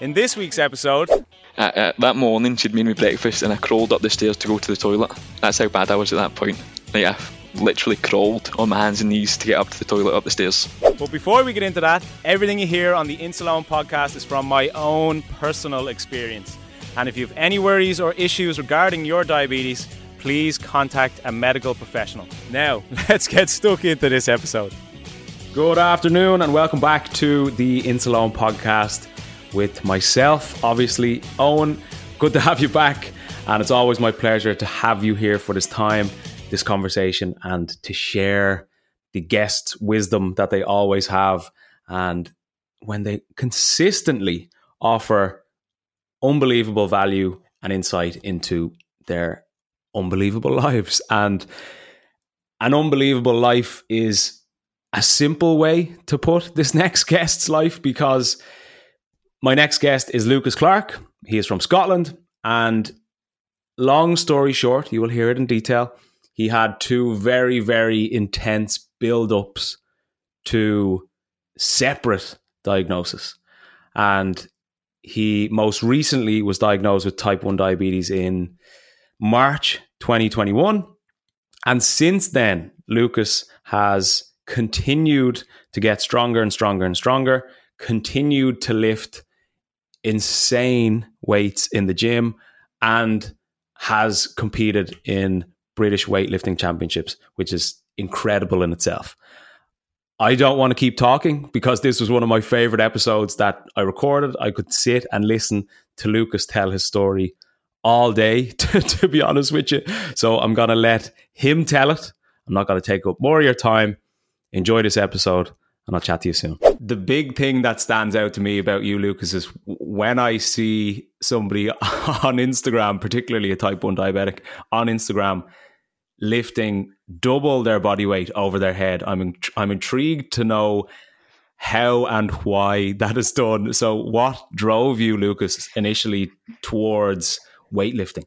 In this week's episode, uh, uh, that morning she'd made me breakfast and I crawled up the stairs to go to the toilet. That's how bad I was at that point. Like I literally crawled on my hands and knees to get up to the toilet up the stairs. But before we get into that, everything you hear on the Insuleoin podcast is from my own personal experience. And if you have any worries or issues regarding your diabetes, please contact a medical professional. Now, let's get stuck into this episode. Good afternoon, and welcome back to the Insuleoin podcast with myself, obviously, Eoin. Good to have you back, and it's always my pleasure to have you here for this time, this conversation, and to share the guests' wisdom that they always have. And when they consistently offer unbelievable value and insight into their unbelievable lives. And an unbelievable life is a simple way to put this next guest's life because my next guest is Lucas Clarke. He is from Scotland. And long story short, you will hear it in detail. He had two very, very intense build ups to separate diagnosis. And he most recently was diagnosed with type 1 diabetes in March 2021. And since then, Lucas has continued to get stronger and stronger and stronger, continued to lift insane weights in the gym, and has competed in British weightlifting championships, which is incredible in itself. I don't want to keep talking because this was one of my favorite episodes that I recorded. I could sit and listen to Lucas tell his story all day, to, to be honest with you. So I'm going to let him tell it. I'm not going to take up more of your time. Enjoy this episode, and I'll chat to you soon. The big thing that stands out to me about you, Lucas, is when I see somebody on Instagram, particularly a type 1 diabetic, on Instagram, lifting double their body weight over their head. I'm in, I'm intrigued to know how and why that is done. So, what drove you, Lucas, initially towards weightlifting?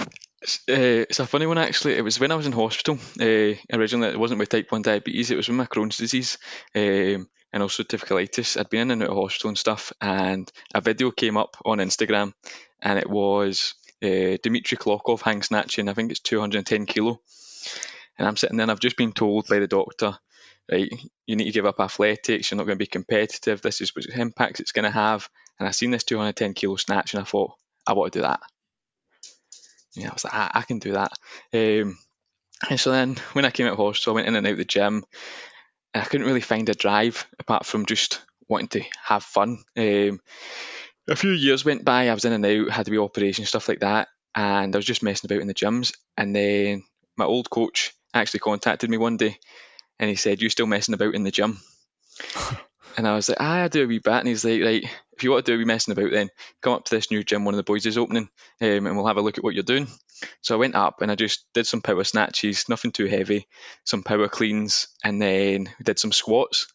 Uh, it's a funny one actually. It was when I was in hospital. Uh, originally, it wasn't with type one diabetes. It was with my Crohn's disease um, and also diverticulitis. I'd been in and out of hospital and stuff, and a video came up on Instagram, and it was uh, Dmitry Klokov hang snatching. I think it's 210 kilo, and I'm sitting there. and I've just been told by the doctor, right, you need to give up athletics. You're not going to be competitive. This is what impacts it's going to have. And I seen this 210 kilo snatch, and I thought, I want to do that yeah, I was like, I, I can do that. Um, and so then when I came out of hospital, I went in and out of the gym, I couldn't really find a drive apart from just wanting to have fun. Um, a few years went by, I was in and out, had to be operation, stuff like that, and I was just messing about in the gyms. And then my old coach actually contacted me one day, and he said, "You still messing about in the gym?" And I was like, ah, I do a wee bit. And he's like, right, if you want to do a wee messing about, then come up to this new gym one of the boys is opening, um, and we'll have a look at what you're doing. So I went up and I just did some power snatches, nothing too heavy, some power cleans, and then did some squats.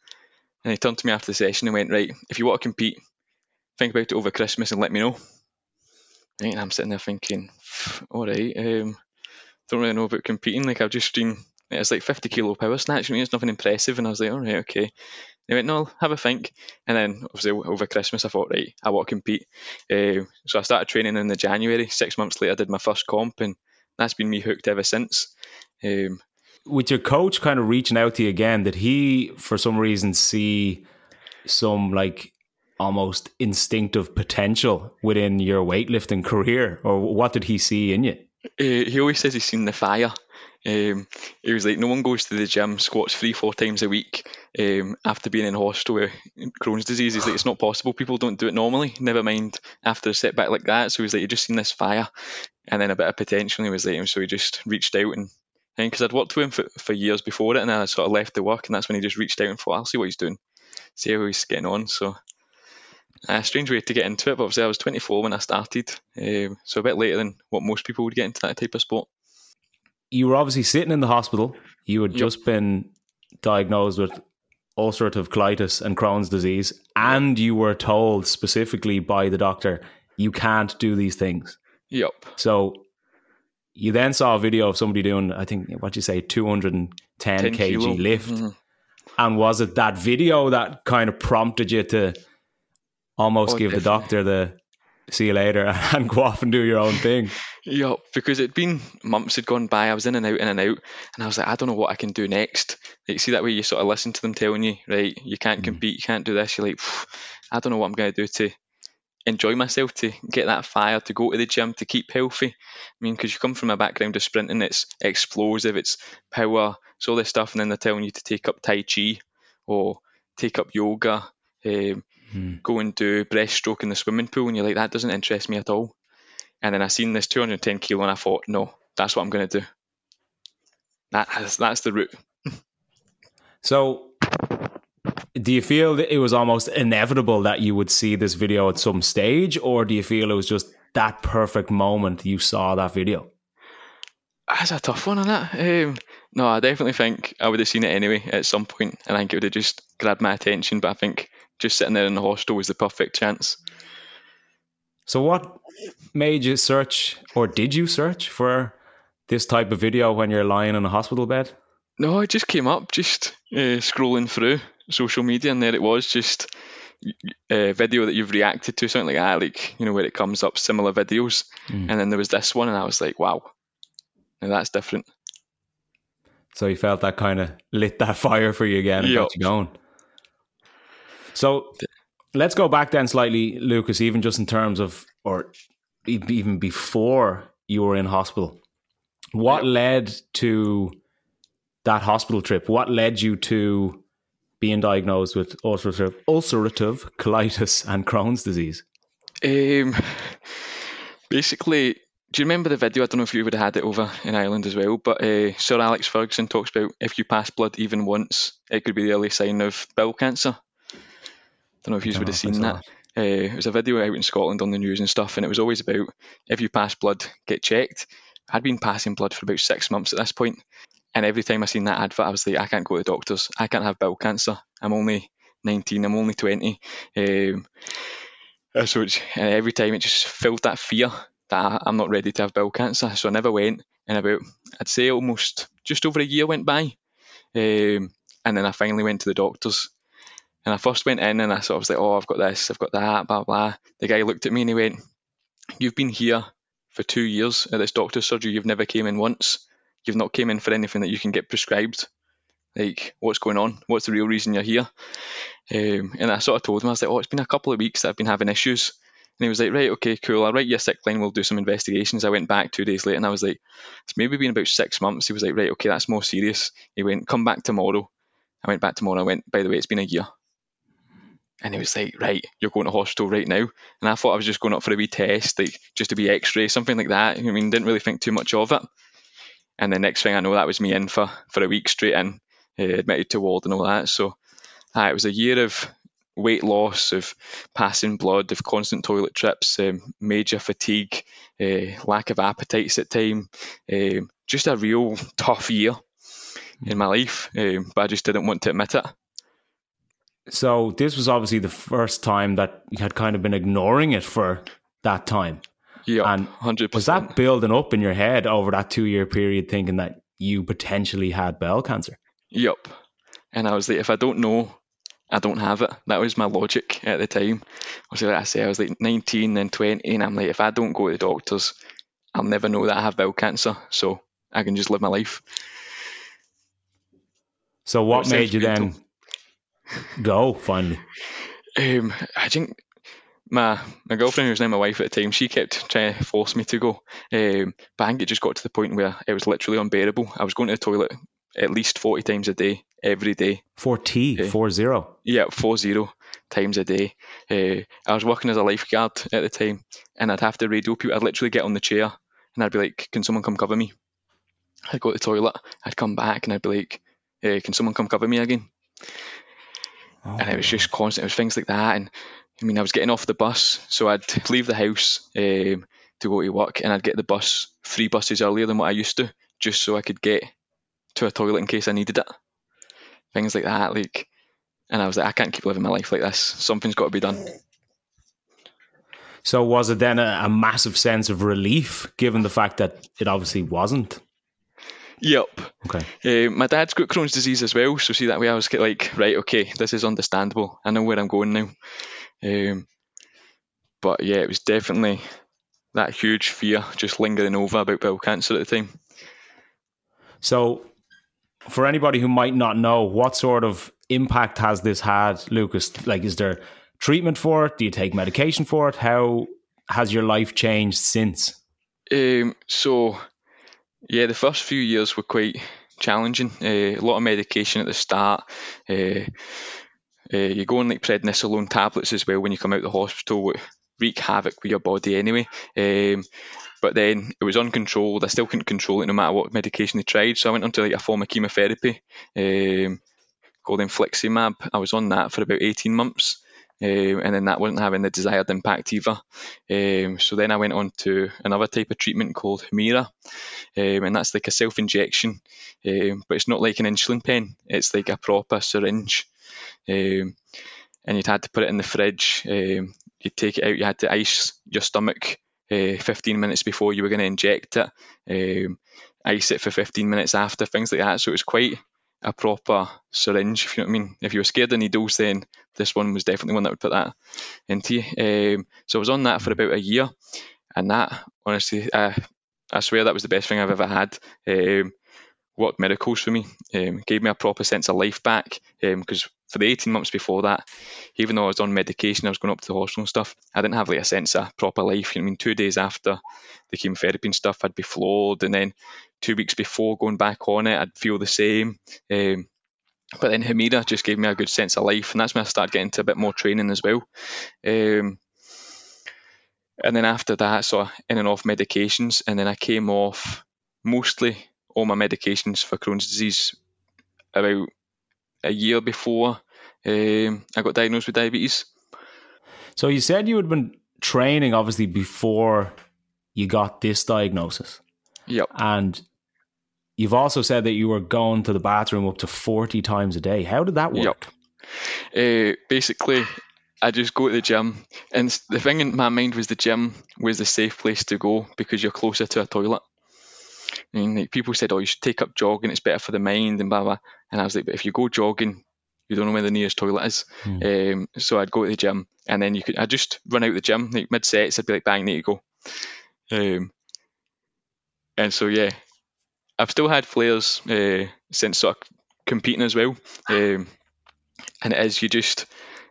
And he turned to me after the session and went, right, if you want to compete, think about it over Christmas and let me know. Right, and I'm sitting there thinking, all right, um, don't really know about competing. Like I've just been It's like 50 kilo power snatch. I mean, it's nothing impressive. And I was like, all right, okay. They went, no, have a think. And then obviously over Christmas, I thought, right, I want to compete. Uh, so I started training in the January. Six months later, I did my first comp, and that's been me hooked ever since. Um, With your coach kind of reaching out to you again, did he, for some reason, see some like almost instinctive potential within your weightlifting career, or what did he see in you? Uh, he always says he's seen the fire. Um, he was like, no one goes to the gym, squats three, four times a week um, after being in hospital with Crohn's disease. He's like, it's not possible. People don't do it normally. Never mind after a setback like that. So he was like, you just seen this fire, and then a bit of potential. He was like, so he just reached out and because I'd worked with him for, for years before it, and I sort of left the work, and that's when he just reached out and thought, I'll see what he's doing, see how he's getting on. So a strange way to get into it, but obviously I was 24 when I started, um, so a bit later than what most people would get into that type of sport. You were obviously sitting in the hospital. You had yep. just been diagnosed with ulcerative colitis and Crohn's disease, and you were told specifically by the doctor you can't do these things. Yep. So you then saw a video of somebody doing, I think, what you say, 210 kg kilo. lift. Mm-hmm. And was it that video that kind of prompted you to almost oh, give definitely. the doctor the see you later and go off and do your own thing. Yeah, because it'd been months had gone by. I was in and out, in and out, and I was like, I don't know what I can do next. Like, see that way you sort of listen to them telling you, right, you can't mm. compete, you can't do this. You're like, I don't know what I'm going to do to enjoy myself, to get that fire, to go to the gym, to keep healthy. I mean, because you come from a background of sprinting, it's explosive, it's power, it's all this stuff, and then they're telling you to take up Tai Chi or take up yoga. Um, hmm. go and do breaststroke in the swimming pool, and you're like, that doesn't interest me at all. And then I seen this 210 kilo, and I thought, no, that's what I'm going to do. That has, that's the route. so, do you feel that it was almost inevitable that you would see this video at some stage, or do you feel it was just that perfect moment you saw that video? That's a tough one, isn't it? Um, no, I definitely think I would have seen it anyway at some point, and I think it would have just grabbed my attention. But I think just sitting there in the hostel was the perfect chance. So, what made you search, or did you search for this type of video when you're lying in a hospital bed? No, it just came up, just uh, scrolling through social media, and there it was, just a video that you've reacted to, something like that, like, you know, where it comes up, similar videos. Mm. And then there was this one, and I was like, wow, now that's different. So you felt that kind of lit that fire for you again and yep. got you going. So let's go back then slightly, Lucas, even just in terms of, or even before you were in hospital. What led to that hospital trip? What led you to being diagnosed with ulcerative, ulcerative colitis and Crohn's disease? Um, basically, do you remember the video? I don't know if you would have had it over in Ireland as well, but uh, Sir Alex Ferguson talks about if you pass blood even once, it could be the early sign of bowel cancer. I don't know if you would have seen that. Uh, it was a video out in Scotland on the news and stuff, and it was always about if you pass blood, get checked. I'd been passing blood for about six months at this point, and every time I seen that advert, I was like, I can't go to the doctors. I can't have bowel cancer. I'm only 19. I'm only 20. Um, so and every time it just filled that fear that I'm not ready to have bowel cancer. So I never went. And about, I'd say almost just over a year went by. Um, and then I finally went to the doctors and I first went in and I sort of was like, oh, I've got this, I've got that, blah, blah. The guy looked at me and he went, you've been here for two years at this doctor's surgery. You've never came in once. You've not came in for anything that you can get prescribed. Like, what's going on? What's the real reason you're here? Um, and I sort of told him, I was like, oh, it's been a couple of weeks that I've been having issues. And he was like, right, okay, cool. I'll write you a sick line. We'll do some investigations. I went back two days later and I was like, it's maybe been about six months. He was like, right, okay, that's more serious. He went, come back tomorrow. I went back tomorrow. I went, by the way, it's been a year. And he was like, right, you're going to hospital right now. And I thought I was just going up for a wee test, like just to be x-ray, something like that. I mean, didn't really think too much of it. And the next thing I know, that was me in for, for a week straight in, uh, admitted to ward and all that. So uh, it was a year of weight loss, of passing blood, of constant toilet trips, um, major fatigue, uh, lack of appetites at time. Um, just a real tough year in my life, um, but I just didn't want to admit it. So this was obviously the first time that you had kind of been ignoring it for that time. Yeah, and 100%. was that building up in your head over that two year period, thinking that you potentially had bowel cancer. Yup. And I was like, if I don't know, I don't have it. That was my logic at the time. So like I say, I was like 19, then 20, and I'm like, if I don't go to the doctors, I'll never know that I have bowel cancer. So I can just live my life. So what made you then go finally? Um, I think my my girlfriend, who was now my wife at the time, she kept trying to force me to go. Um, but I think it just got to the point where it was literally unbearable. I was going to the toilet at least 40 times a day, every day. 4T, uh, 4 0? Yeah, four zero times a day. Uh, I was working as a lifeguard at the time, and I'd have to radio people. I'd literally get on the chair, and I'd be like, Can someone come cover me? I'd go to the toilet, I'd come back, and I'd be like, uh, Can someone come cover me again? Oh, and it was just constant. It was things like that, and I mean, I was getting off the bus, so I'd leave the house um, to go to work, and I'd get the bus three buses earlier than what I used to, just so I could get to a toilet in case I needed it. Things like that, like, and I was like, I can't keep living my life like this. Something's got to be done. So was it then a, a massive sense of relief, given the fact that it obviously wasn't? Yep. Okay. Uh, my dad's got Crohn's disease as well, so see that way I was like, right, okay, this is understandable. I know where I'm going now. Um, but yeah, it was definitely that huge fear just lingering over about bowel cancer at the time. So, for anybody who might not know, what sort of impact has this had, Lucas? Like, is there treatment for it? Do you take medication for it? How has your life changed since? Um, so, yeah, the first few years were quite challenging. Uh, a lot of medication at the start. Uh, uh, you go on like prednisolone tablets as well when you come out of the hospital, wreak havoc with your body anyway. Um, but then it was uncontrolled. I still couldn't control it no matter what medication they tried. So I went on to like a form of chemotherapy um, called infliximab. I was on that for about 18 months. Um, and then that wasn't having the desired impact either. Um, so then I went on to another type of treatment called Humira, um, and that's like a self injection, um, but it's not like an insulin pen, it's like a proper syringe. Um, and you'd had to put it in the fridge. You'd take it out. You had to ice your stomach uh, 15 minutes before you were going to inject it. Ice it for 15 minutes after, things like that. So it was quite a proper syringe, if you know what I mean. If you were scared of needles, then this one was definitely one that would put that into you. Um, so I was on that for about a year, and that honestly, uh, I swear that was the best thing I've ever had. Um, worked miracles for me. Um, gave me a proper sense of life back because um, for the 18 months before that, even though I was on medication, I was going up to the hospital and stuff, I didn't have like a sense of proper life. I mean, two days after the chemotherapy and stuff, I'd be floored, and then two weeks before going back on it, I'd feel the same. Um, but then Humira just gave me a good sense of life, and that's when I started getting into a bit more training as well. Um, and then after that, so in and off medications, and then I came off mostly all my medications for Crohn's disease about a year before um, I got diagnosed with diabetes. So you said you had been training obviously before you got this diagnosis. Yep. And you've also said that you were going to the bathroom up to 40 times a day. How did that work? Yep. Uh, basically, I just go to the gym, and the thing in my mind was the gym was the safe place to go because you're closer to a toilet. I mean, like people said, "Oh, you should take up jogging; it's better for the mind," and blah blah. And I was like, "But if you go jogging, you don't know where the nearest toilet is." Mm. Um, so I'd go to the gym, and then you could I just run out the gym like mid sets. I'd be like, "Bang, need to go." Um, and so yeah, I've still had flares uh, since sort of competing as well. Um, and it is you just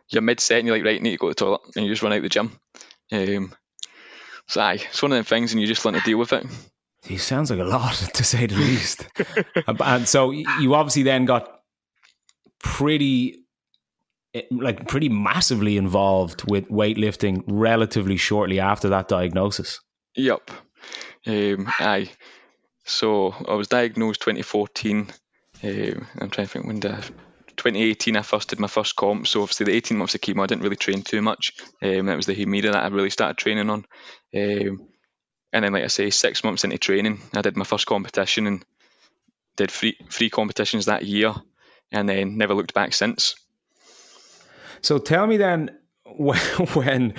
you're mid set and you're like, right, need to go to the toilet, and you just run out the gym. Um, so aye, it's one of them things, and you just learn to deal with it. He sounds like a lot, to say the least. and so you obviously then got pretty, eh, like pretty massively involved with weightlifting relatively shortly after that diagnosis. Yep. Um, aye. So I was diagnosed 2014. Um, I'm trying to think when did 2018 I first did my first comp. So obviously the 18 months of chemo I didn't really train too much. Um, it was the Humira that I really started training on. Um, and then, like I say, six months into training, I did my first competition and did three three competitions that year, and then never looked back since. So tell me then when, when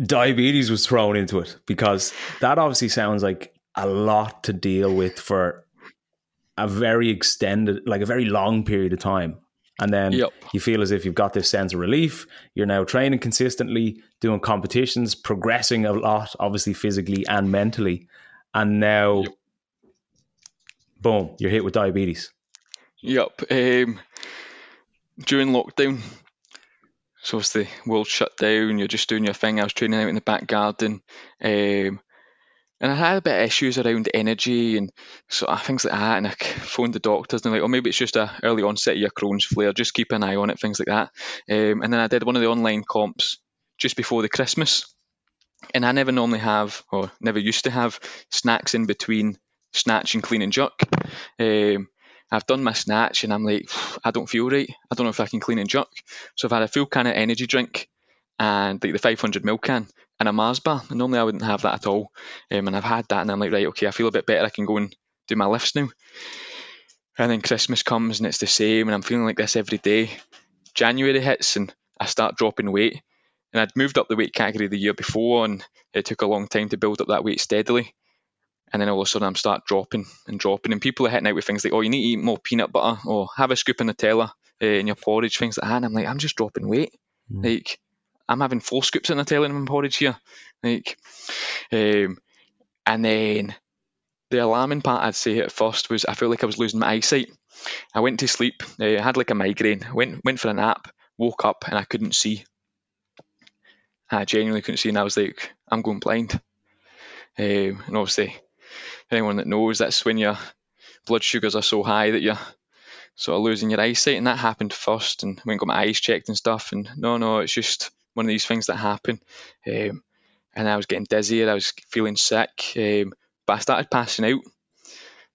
diabetes was thrown into it, because that obviously sounds like a lot to deal with for a very extended, like a very long period of time. And then Yep. you feel as if you've got this sense of relief. You're now training consistently, doing competitions, progressing a lot, obviously physically and mentally. And now, Yep. boom, you're hit with diabetes. Yep. Um, during lockdown, so the world shut down. You're just doing your thing. I was training out in the back garden, um, and I had a bit of issues around energy and sort of things like that. And I phoned the doctors and they're like, "Oh, maybe it's just a early onset of your Crohn's flare. Just keep an eye on it." Things like that. Um, and then I did one of the online comps just before the Christmas, and I never normally have, or never used to have, snacks in between snatch and clean and jerk. Um, I've done my snatch and I'm like, I don't feel right. I don't know if I can clean and jerk. So I've had a full can of energy drink and like the 500 ml can and a Mars bar. And normally I wouldn't have that at all. Um, and I've had that and I'm like, right, okay, I feel a bit better. I can go and do my lifts now. And then Christmas comes and it's the same and I'm feeling like this every day. January hits and I start dropping weight. And I'd moved up the weight category the year before and it took a long time to build up that weight steadily. And then all of a sudden I'm start dropping and dropping, and people are hitting out with things like, "Oh, you need to eat more peanut butter, or have a scoop of Nutella uh, in your porridge," things like that. And I'm like, I'm just dropping weight. Mm. Like, I'm having four scoops of Nutella in porridge here. Like, um, and then the alarming part I'd say at first was I felt like I was losing my eyesight. I went to sleep. Uh, I had like a migraine. went went for a nap. Woke up and I couldn't see. I genuinely couldn't see, and I was like, I'm going blind. Um, and obviously, anyone that knows that's when your blood sugars are so high that you're sort of losing your eyesight, and that happened first. And went and got my eyes checked and stuff. And no, no, it's just one of these things that happen. Um, and I was getting dizzy, I was feeling sick, um, but I started passing out.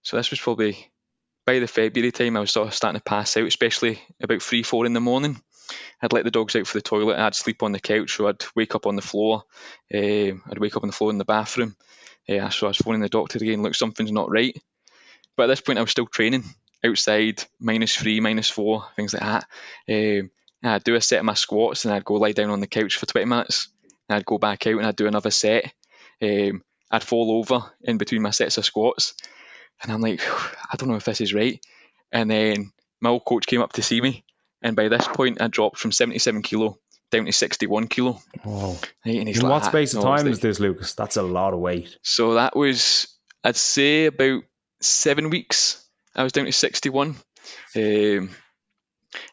So this was probably by the February time I was sort of starting to pass out, especially about three, four in the morning. I'd let the dogs out for the toilet. I'd sleep on the couch, so I'd wake up on the floor. Um, I'd wake up on the floor in the bathroom. Yeah, so I was phoning the doctor again. Look, something's not right. But at this point, I was still training outside, minus three, minus four, things like that. Um, and I'd do a set of my squats, and I'd go lie down on the couch for 20 minutes. And I'd go back out, and I'd do another set. Um, I'd fall over in between my sets of squats, and I'm like, I don't know if this is right. And then my old coach came up to see me, and by this point, I dropped from 77 kilo down to 61 kilo. Oh, Right, and he's in like, what "Ah." space of time like- is this, Lucas? That's a lot of weight. So that was, I'd say, about seven weeks. I was down to 61. Um,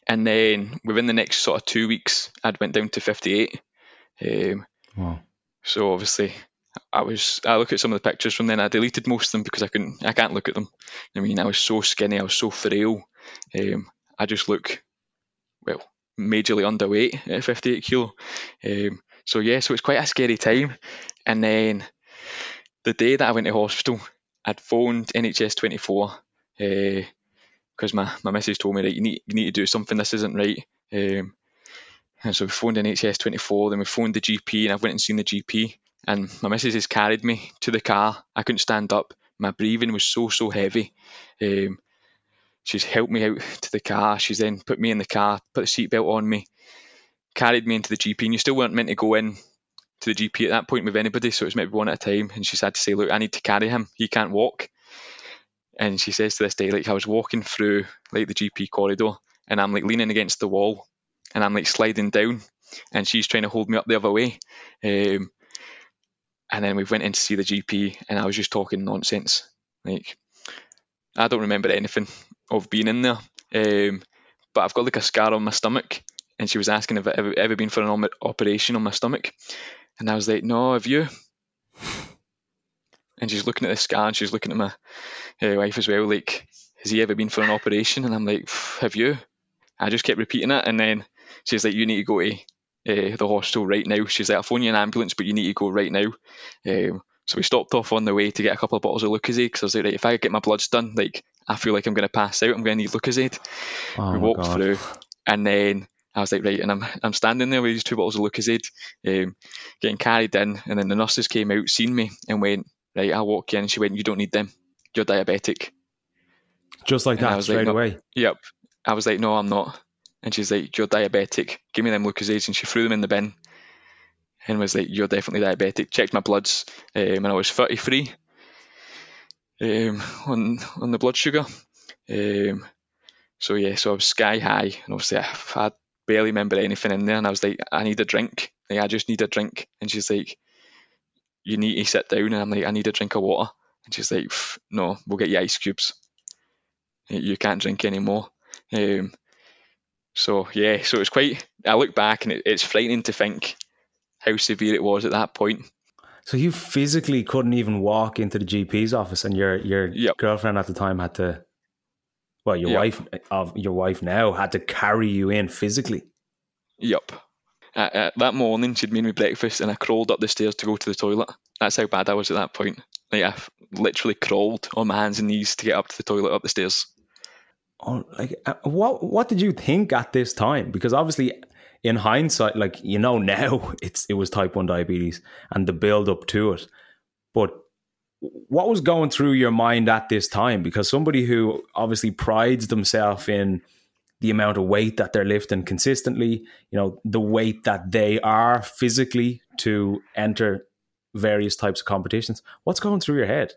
and then within the next sort of two weeks, I'd went down to 58. Um, Wow. so obviously, I was. I look at some of the pictures from then. I deleted most of them because I couldn't. I can't look at them. I mean, I was so skinny. I was so frail. Um, I just look, well, majorly underweight at 58 kilo. Um, so yeah, so it's quite a scary time. And then the day that I went to hospital, I'd phoned NHS 24 because my my missus told me that you need you need to do something. This isn't right. Um, and so we phoned NHS 24, then we phoned the GP, and I went and seen the GP. And my missus has carried me to the car. I couldn't stand up. My breathing was so so heavy. Um, she's helped me out to the car. She's then put me in the car, put the seatbelt on me, carried me into the GP. And you still weren't meant to go in to the GP at that point with anybody, so it was maybe one at a time. And she's had to say, "Look, I need to carry him. He can't walk." And she says to this day, like I was walking through like the GP corridor, and I'm like leaning against the wall, and I'm like sliding down, and she's trying to hold me up the other way. Um, and then we went in to see the GP, and I was just talking nonsense. Like I don't remember anything of being in there, um, but I've got like a scar on my stomach, and she was asking if I've ever, ever been for an operation on my stomach, and I was like, no, have you? And she's looking at the scar, and she's looking at my uh, wife as well, like, has he ever been for an operation? And I'm like, have you? I just kept repeating it, and then she's like, you need to go to uh, the hospital right now. She's like, I'll phone you an ambulance, but you need to go right now. Um, so we stopped off on the way to get a couple of bottles of Lucozade because I was like, right, if I get my bloods done, like, I feel like I'm going to pass out. I'm going to need Lucozade. Oh, we walked God. through, and then I was like, right, and I'm I'm standing there with these two bottles of Lucozade, um, getting carried in, and then the nurses came out, seen me, and went, right, I'll walk in. And she went, you don't need them. You're diabetic. Just like And I that, was like, straight no. away. Yep. I was like, no, I'm not. And she's like, you're diabetic. Give me them Lucozades. And she threw them in the bin and was like, you're definitely diabetic. Checked my bloods um, and I was 33 um, on, on the blood sugar. Um, so yeah, so I was sky high, and obviously I, I barely remember anything in there, and I was like, I need a drink. Like, I just need a drink, and she's like, you need to sit down, and I'm like, I need a drink of water, and she's like, no, we'll get you ice cubes. You can't drink anymore. Um, so yeah, so it's quite. I look back and it, it's frightening to think how severe it was at that point. So you physically couldn't even walk into the GP's office, and your your yep. girlfriend at the time had to. Well, your yep. wife of your wife now had to carry you in physically. Yep. That morning, she'd made me breakfast, and I crawled up the stairs to go to the toilet. That's how bad I was at that point. Like I literally crawled on my hands and knees to get up to the toilet up the stairs. Oh, like uh, what? What did you think at this time? Because obviously, in hindsight, like you know now, it's it was type one diabetes and the build up to it. But what was going through your mind at this time? Because somebody who obviously prides themselves in the amount of weight that they're lifting consistently, you know, the weight that they are physically to enter various types of competitions. What's going through your head?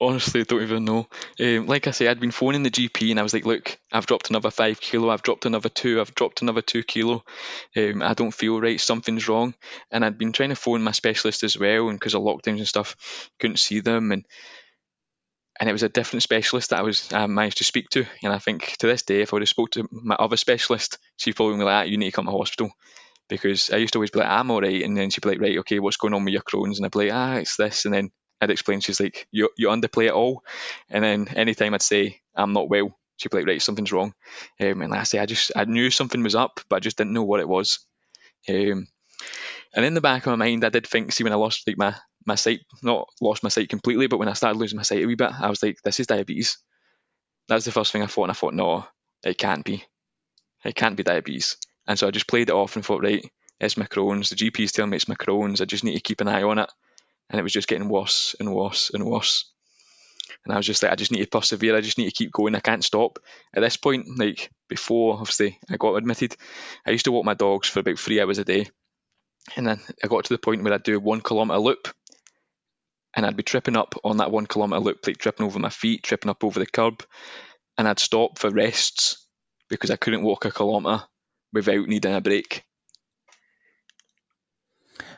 honestly I don't even know. Um, like I say, I'd been phoning the GP and I was like, look, I've dropped another five kilo, I've dropped another two, I've dropped another two kilo. Um, I don't feel right, something's wrong. And I'd been trying to phone my specialist as well, and because of lockdowns and stuff, couldn't see them. And and it was a different specialist that I was I managed to speak to. And I think to this day, if I would have spoke to my other specialist, she'd probably be like, you need to come to hospital. Because I used to always be like, I'm all right. And then she'd be like, right, okay, what's going on with your Crohn's? And I'd be like, ah, it's this. And then I'd explain, she's like, you, you underplay it all. And then anytime I'd say, I'm not well, she'd be like, right, something's wrong. Um, and I say, I just, I knew something was up, but I just didn't know what it was. Um, and in the back of my mind, I did think, see, when I lost like my, my sight, not lost my sight completely, but when I started losing my sight a wee bit, I was like, this is diabetes. That's the first thing I thought. And I thought, no, it can't be. It can't be diabetes. And so I just played it off and thought, right, it's my Crohn's. The GP's telling me it's my Crohn's. I just need to keep an eye on it and it was just getting worse and worse and worse. And I was just like, I just need to persevere. I just need to keep going. I can't stop. At this point, like before, obviously, I got admitted, I used to walk my dogs for about three hours a day. And then I got to the point where I'd do a one kilometre loop and I'd be tripping up on that one kilometre loop, like tripping over my feet, tripping up over the curb. And I'd stop for rests because I couldn't walk a kilometre without needing a break.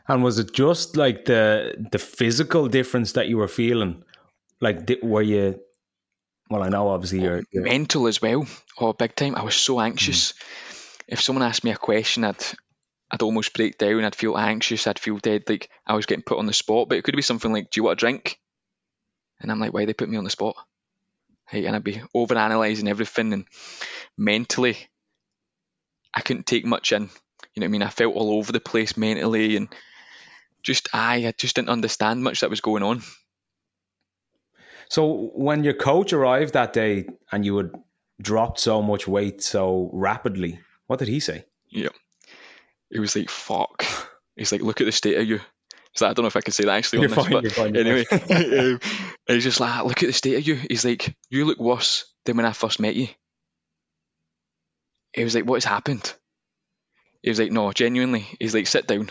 And was it just like the the physical difference that you were feeling? Like, were you? Well, I know obviously you're, you're... mental as well. Oh, big time! I was so anxious. Mm. If someone asked me a question, I'd I'd almost break down. I'd feel anxious. I'd feel dead. Like I was getting put on the spot. But it could be something like, "Do you want a drink?" And I'm like, "Why they put me on the spot?" Hey, and I'd be over analysing everything, and mentally, I couldn't take much in. You know what I mean? I felt all over the place mentally, and just I, I just didn't understand much that was going on. So when your coach arrived that day and you had dropped so much weight so rapidly, what did he say? Yeah, he was like, "Fuck." He's like, "Look at the state of you." He's like, I don't know if I can say that actually you're on this, fine, but anyway, um, he's just like, "Look at the state of you." He's like, "You look worse than when I first met you." He was like, "What has happened?" He was like, "No, genuinely." He's like, "Sit down."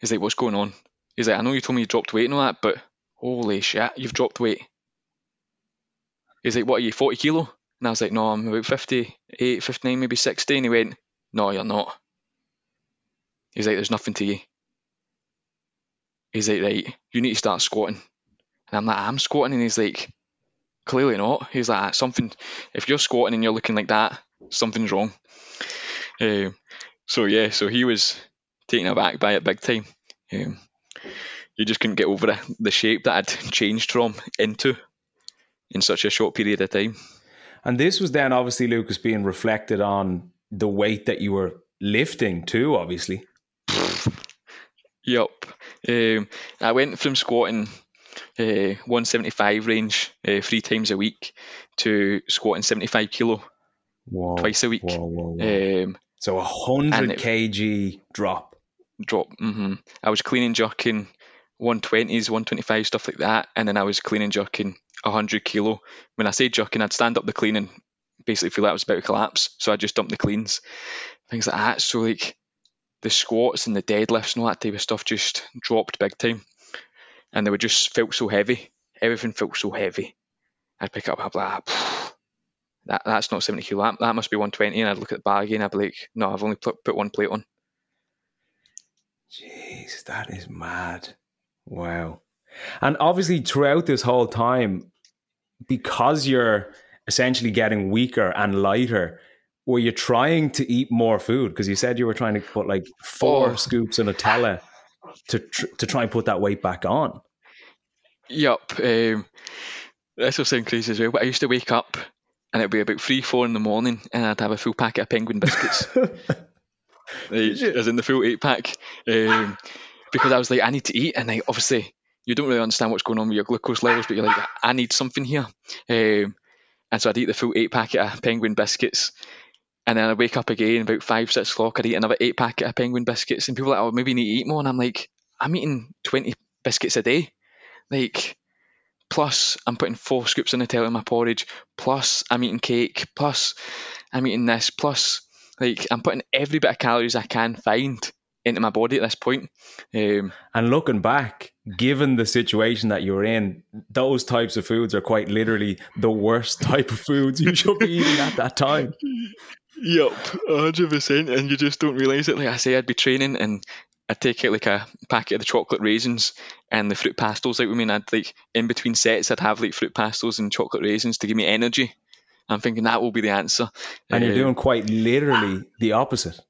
He's like, what's going on? He's like, I know you told me you dropped weight and all that, but holy shit, you've dropped weight. He's like, what are you, 40 kilo? And I was like, no, I'm about 58, 59, maybe 60. And he went, no, you're not. He's like, there's nothing to you. He's like, right, you need to start squatting. And I'm like, I'm squatting. And he's like, clearly not. He's like, something, if you're squatting and you're looking like that, something's wrong. Um, so yeah, so he was taken aback by it big time. Um, you just couldn't get over the shape that I'd changed from into in such a short period of time. And this was then obviously Lucas being reflected on the weight that you were lifting too, obviously. Yup. Um, I went from squatting uh, 175 range uh, three times a week to squatting 75 kilo whoa, twice a week. Whoa, whoa, um, so a hundred kg drop drop. Mm-hmm. I was clean and jerking 120s, 125 stuff like that, and then I was clean and jerking 100 kilo. When I say jerking, I'd stand up the clean and basically feel like I was about to collapse, so I just dumped the cleans, things like that. So like the squats and the deadlifts and all that type of stuff just dropped big time, and they were just felt so heavy. everything felt so heavy. I'd pick up, I'd be like, ah, that, that's not 70 kilo, that, that must be 120. And I'd look at the bag and I'd be like, no, I've only put, put one plate on. Jeez, that is mad. Wow. And obviously, throughout this whole time, because you're essentially getting weaker and lighter, were you trying to eat more food? Because you said you were trying to put like four oh. scoops of Nutella to tr- to try and put that weight back on. Yup. Um, this will sound crazy as well, but I used to wake up and it'd be about three, four in the morning, and I'd have a full packet of penguin biscuits. as in the full eight pack. Um, because I was like, I need to eat, and I obviously you don't really understand what's going on with your glucose levels, but you're like, I need something here. Um, and so I'd eat the full eight packet of penguin biscuits. And then I'd wake up again about five, six o'clock, I'd eat another eight packet of penguin biscuits. And people are like, oh, maybe you need to eat more. And I'm like, I'm eating 20 biscuits a day. Like, plus I'm putting four scoops of Nutella in my porridge, plus I'm eating cake, plus I'm eating this, plus like I'm putting every bit of calories I can find into my body at this point. Um, and looking back, given the situation that you're in, those types of foods are quite literally the worst type of foods you should be eating at that time. Yep, hundred percent. And you just don't realise it. Like I say, I'd be training and I'd take out like a packet of the chocolate raisins and the fruit pastilles out with me, and I'd like in between sets, I'd have like fruit pastilles and chocolate raisins to give me energy. I'm thinking that will be the answer. And you're uh, doing quite literally the opposite,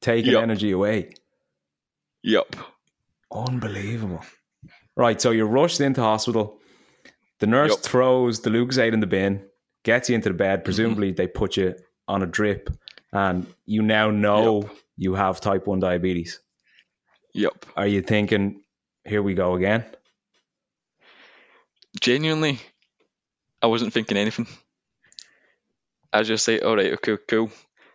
taking yep. energy away. Yep. Unbelievable. Right, so you're rushed into hospital. The nurse yep. throws the Lucozade in the bin, gets you into the bed. Presumably, mm-hmm. they put you on a drip, and you now know yep. you have type 1 diabetes. Yep. Are you thinking, here we go again? Genuinely, I wasn't thinking anything. I was just like, all right, okay, cool.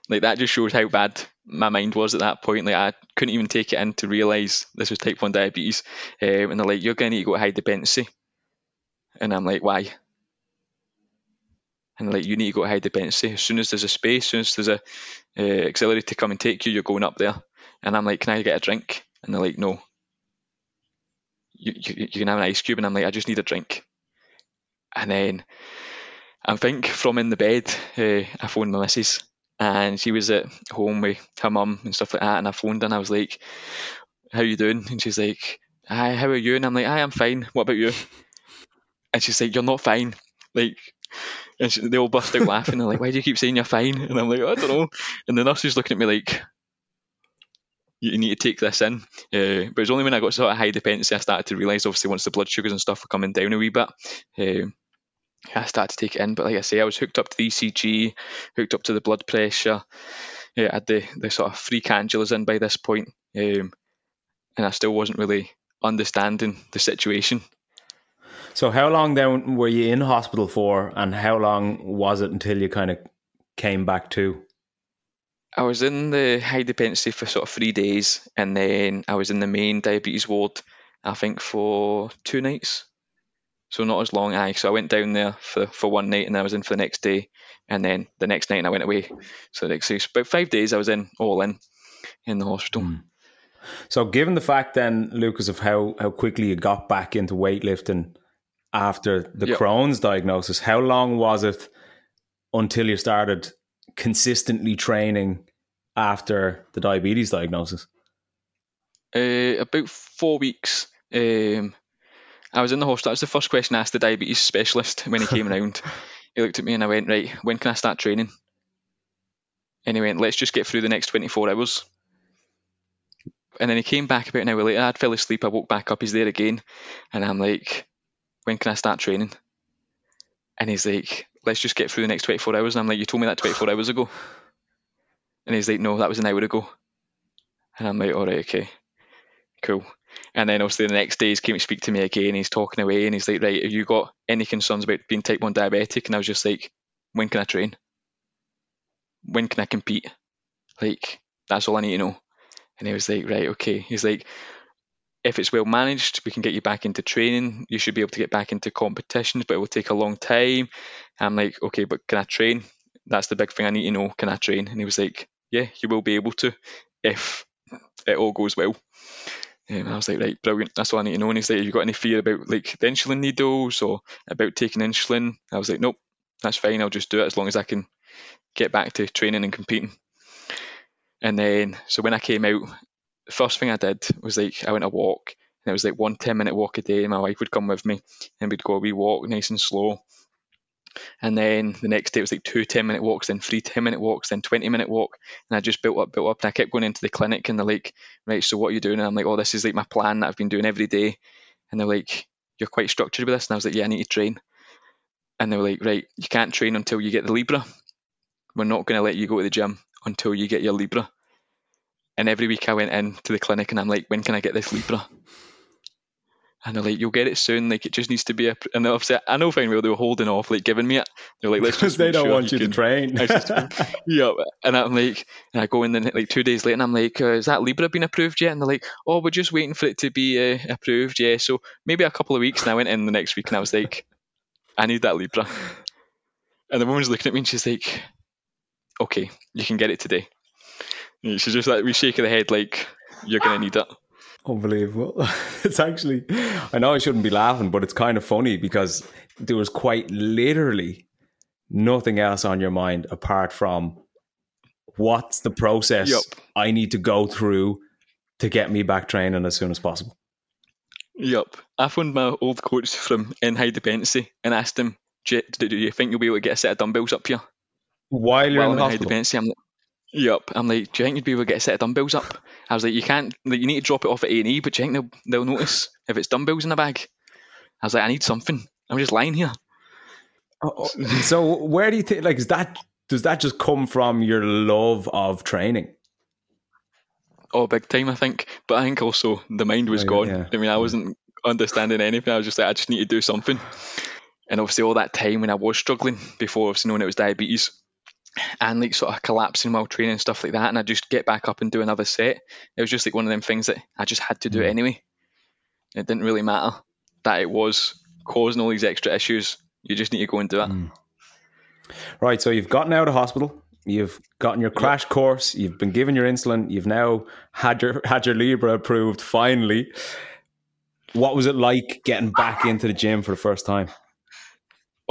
Like that just shows how bad my mind was at that point. Like I couldn't even take it in to realise this was type 1 diabetes. Um, and they're like, you're going to need to go to high dependency. And I'm like, why? And like, you need to go to high dependency. As soon as there's a space, as soon as there's a uh, auxiliary to come and take you, you're going up there. And I'm like, can I get a drink? And they're like, no. You, you, you can have an ice cube. And I'm like, I just need a drink. And then I think from in the bed, uh, I phoned my missus and she was at home with her mum and stuff like that. And I phoned her and I was like, "How you doing?" And she's like, "Hi, how are you?" And I'm like, "Hi, I'm fine. What about you?" And she's like, "You're not fine." Like, and they all burst out laughing. They're like, "Why do you keep saying you're fine?" And I'm like, "I don't know." And the nurse is looking at me like, "You need to take this in." Uh, but it was only when I got sort of high dependency I started to realise. Obviously, once the blood sugars and stuff were coming down a wee bit. Uh, I started to take it in. But like I say, I was hooked up to the ECG, hooked up to the blood pressure. Yeah, I had the, the sort of free cannulas in by this point, um, and I still wasn't really understanding the situation. So, how long then were you in hospital for, and how long was it until you kind of came back to? I was in the high dependency for sort of three days, and then I was in the main diabetes ward, I think, for two nights so not as long. I so I went down there for, for one night and I was in for the next day, and then the next night and I went away. So like so about five days I was in all in in the hospital. Mm. So given the fact then, Lucas, of how how quickly you got back into weightlifting after the yep. Crohn's diagnosis, how long was it until you started consistently training after the diabetes diagnosis? Uh, about four weeks. Um, I was in the hospital. That was the first question I asked the diabetes specialist when he came around. He looked at me and I went, Right, when can I start training? And he went, Let's just get through the next 24 hours. And then he came back about an hour later. I'd fell asleep. I woke back up. He's there again. And I'm like, When can I start training? And he's like, Let's just get through the next 24 hours. And I'm like, You told me that 24 hours ago. And he's like, No, that was an hour ago. And I'm like, All right, okay, cool. And then obviously the next day he's came to speak to me again. He's talking away and he's like, right, have you got any concerns about being type 1 diabetic? And I was just like, when can I train? When can I compete? Like, that's all I need to know. And he was like, right, okay. He's like, if it's well managed, we can get you back into training. You should be able to get back into competitions, but it will take a long time. I'm like, okay, but can I train? That's the big thing I need to know. Can I train? And he was like, yeah, you will be able to if it all goes well. Um, I was like, right, brilliant. That's all I need to know. And he's like, have you got any fear about like the insulin needles or about taking insulin? I was like, nope, that's fine. I'll just do it as long as I can get back to training and competing. And then, so when I came out, the first thing I did was like, I went a walk. And it was like one 10 minute walk a day. My wife would come with me and we'd go a wee walk nice and slow. And then the next day it was like two 10 minute walks, then three 10 minute walks, then 20 minute walk. And I just built up, built up. And I kept going into the clinic and they're like, right, so what are you doing? And I'm like, oh, this is like my plan that I've been doing every day. And they're like, you're quite structured with this. And I was like, yeah, I need to train. And they were like, right, you can't train until you get the Libre. We're not going to let you go to the gym until you get your Libre. And every week I went in to the clinic and I'm like, when can I get this Libre? And they're like, you'll get it soon. Like, it just needs to be a. And they've said, I know fine well they were holding off, like giving me it. They're like, let's just. they don't sure want you, you to train. yeah. And I'm like, and I go in then like two days later and I'm like, uh, is that Libre been approved yet? And they're like, oh, we're just waiting for it to be uh, approved. Yeah. So maybe a couple of weeks. And I went in the next week and I was like, I need that Libre. And the woman's looking at me and she's like, okay, you can get it today. And she's just like, we shake her head like, you're going to need it. Unbelievable. It's actually, I know I shouldn't be laughing, but it's kind of funny because there was quite literally nothing else on your mind apart from what's the process yep. I need to go through to get me back training as soon as possible. Yep. I phoned my old coach from in high dependency and asked him, do you think you'll be able to get a set of dumbbells up here? While you're While in, in high dependency, I'm like, Yep. I'm like, do you think you'd be able to get a set of dumbbells up? I was like, you can't. Like, you need to drop it off at A and E, but do you think they'll they'll notice if it's dumbbells in the bag? I was like, I need something. I'm just lying here. Oh, oh so where do you think? Like, is that does that just come from your love of training? Oh, big time, I think. But I think also the mind was oh, gone. Yeah. I mean, I wasn't understanding anything. I was just like, I just need to do something. And obviously, all that time when I was struggling before obviously knowing it was diabetes, and like sort of collapsing while training and stuff like that. And I just get back up and do another set. It was just like one of them things that I just had to do it mm. anyway. It didn't really matter that it was causing all these extra issues. You just need to go and do it. Mm. Right. So you've gotten out of hospital. You've gotten your crash yep. course. You've been given your insulin. You've now had your had your Libre approved. Finally, what was it like getting back into the gym for the first time?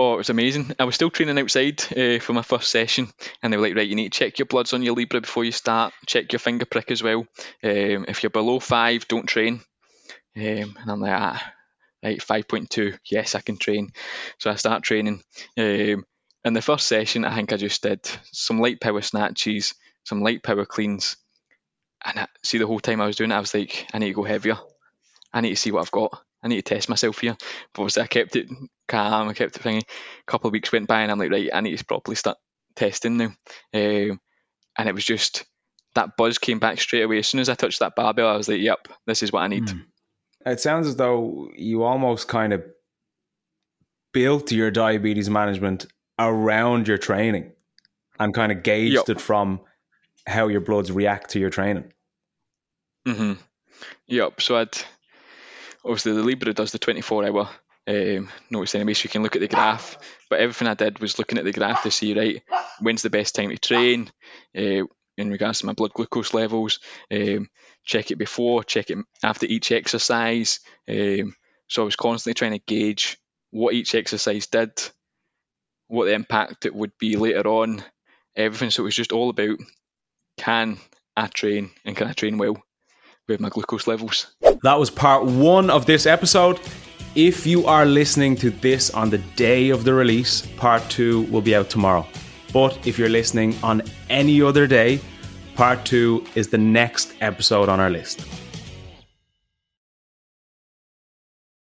Oh, it was amazing. I was still training outside uh, for my first session, and they were like, right, you need to check your bloods on your Libre before you start. Check your finger prick as well. Um, if you're below five, don't train. Um, and I'm like, ah, right, 5.2, yes, I can train. So I start training. Um, in the first session, I think I just did some light power snatches, some light power cleans. And I, see, the whole time I was doing it, I was like, I need to go heavier. I need to see what I've got. I need to test myself here. But obviously, I kept it calm. I kept it thinking. A couple of weeks went by, and I'm like, right, I need to properly start testing now. Um, and it was just that buzz came back straight away. As soon as I touched that barbell, I was like, yep, this is what I need. Mm. It sounds as though you almost kind of built your diabetes management around your training and kind of gauged yep. it from how your bloods react to your training. Mm-hmm. Yep. So I'd obviously the Libre does the 24 hour um, notice anyway, so you can look at the graph. But everything I did was looking at the graph to see right when's the best time to train uh, in regards to my blood glucose levels. Um, check it before, check it after each exercise. Um, so I was constantly trying to gauge what each exercise did, what the impact it would be later on, everything. So it was just all about can I train and can I train well with my glucose levels. That was part one of this episode. If you are listening to this on the day of the release, part two will be out tomorrow. But if you're listening on any other day, part two is the next episode on our list.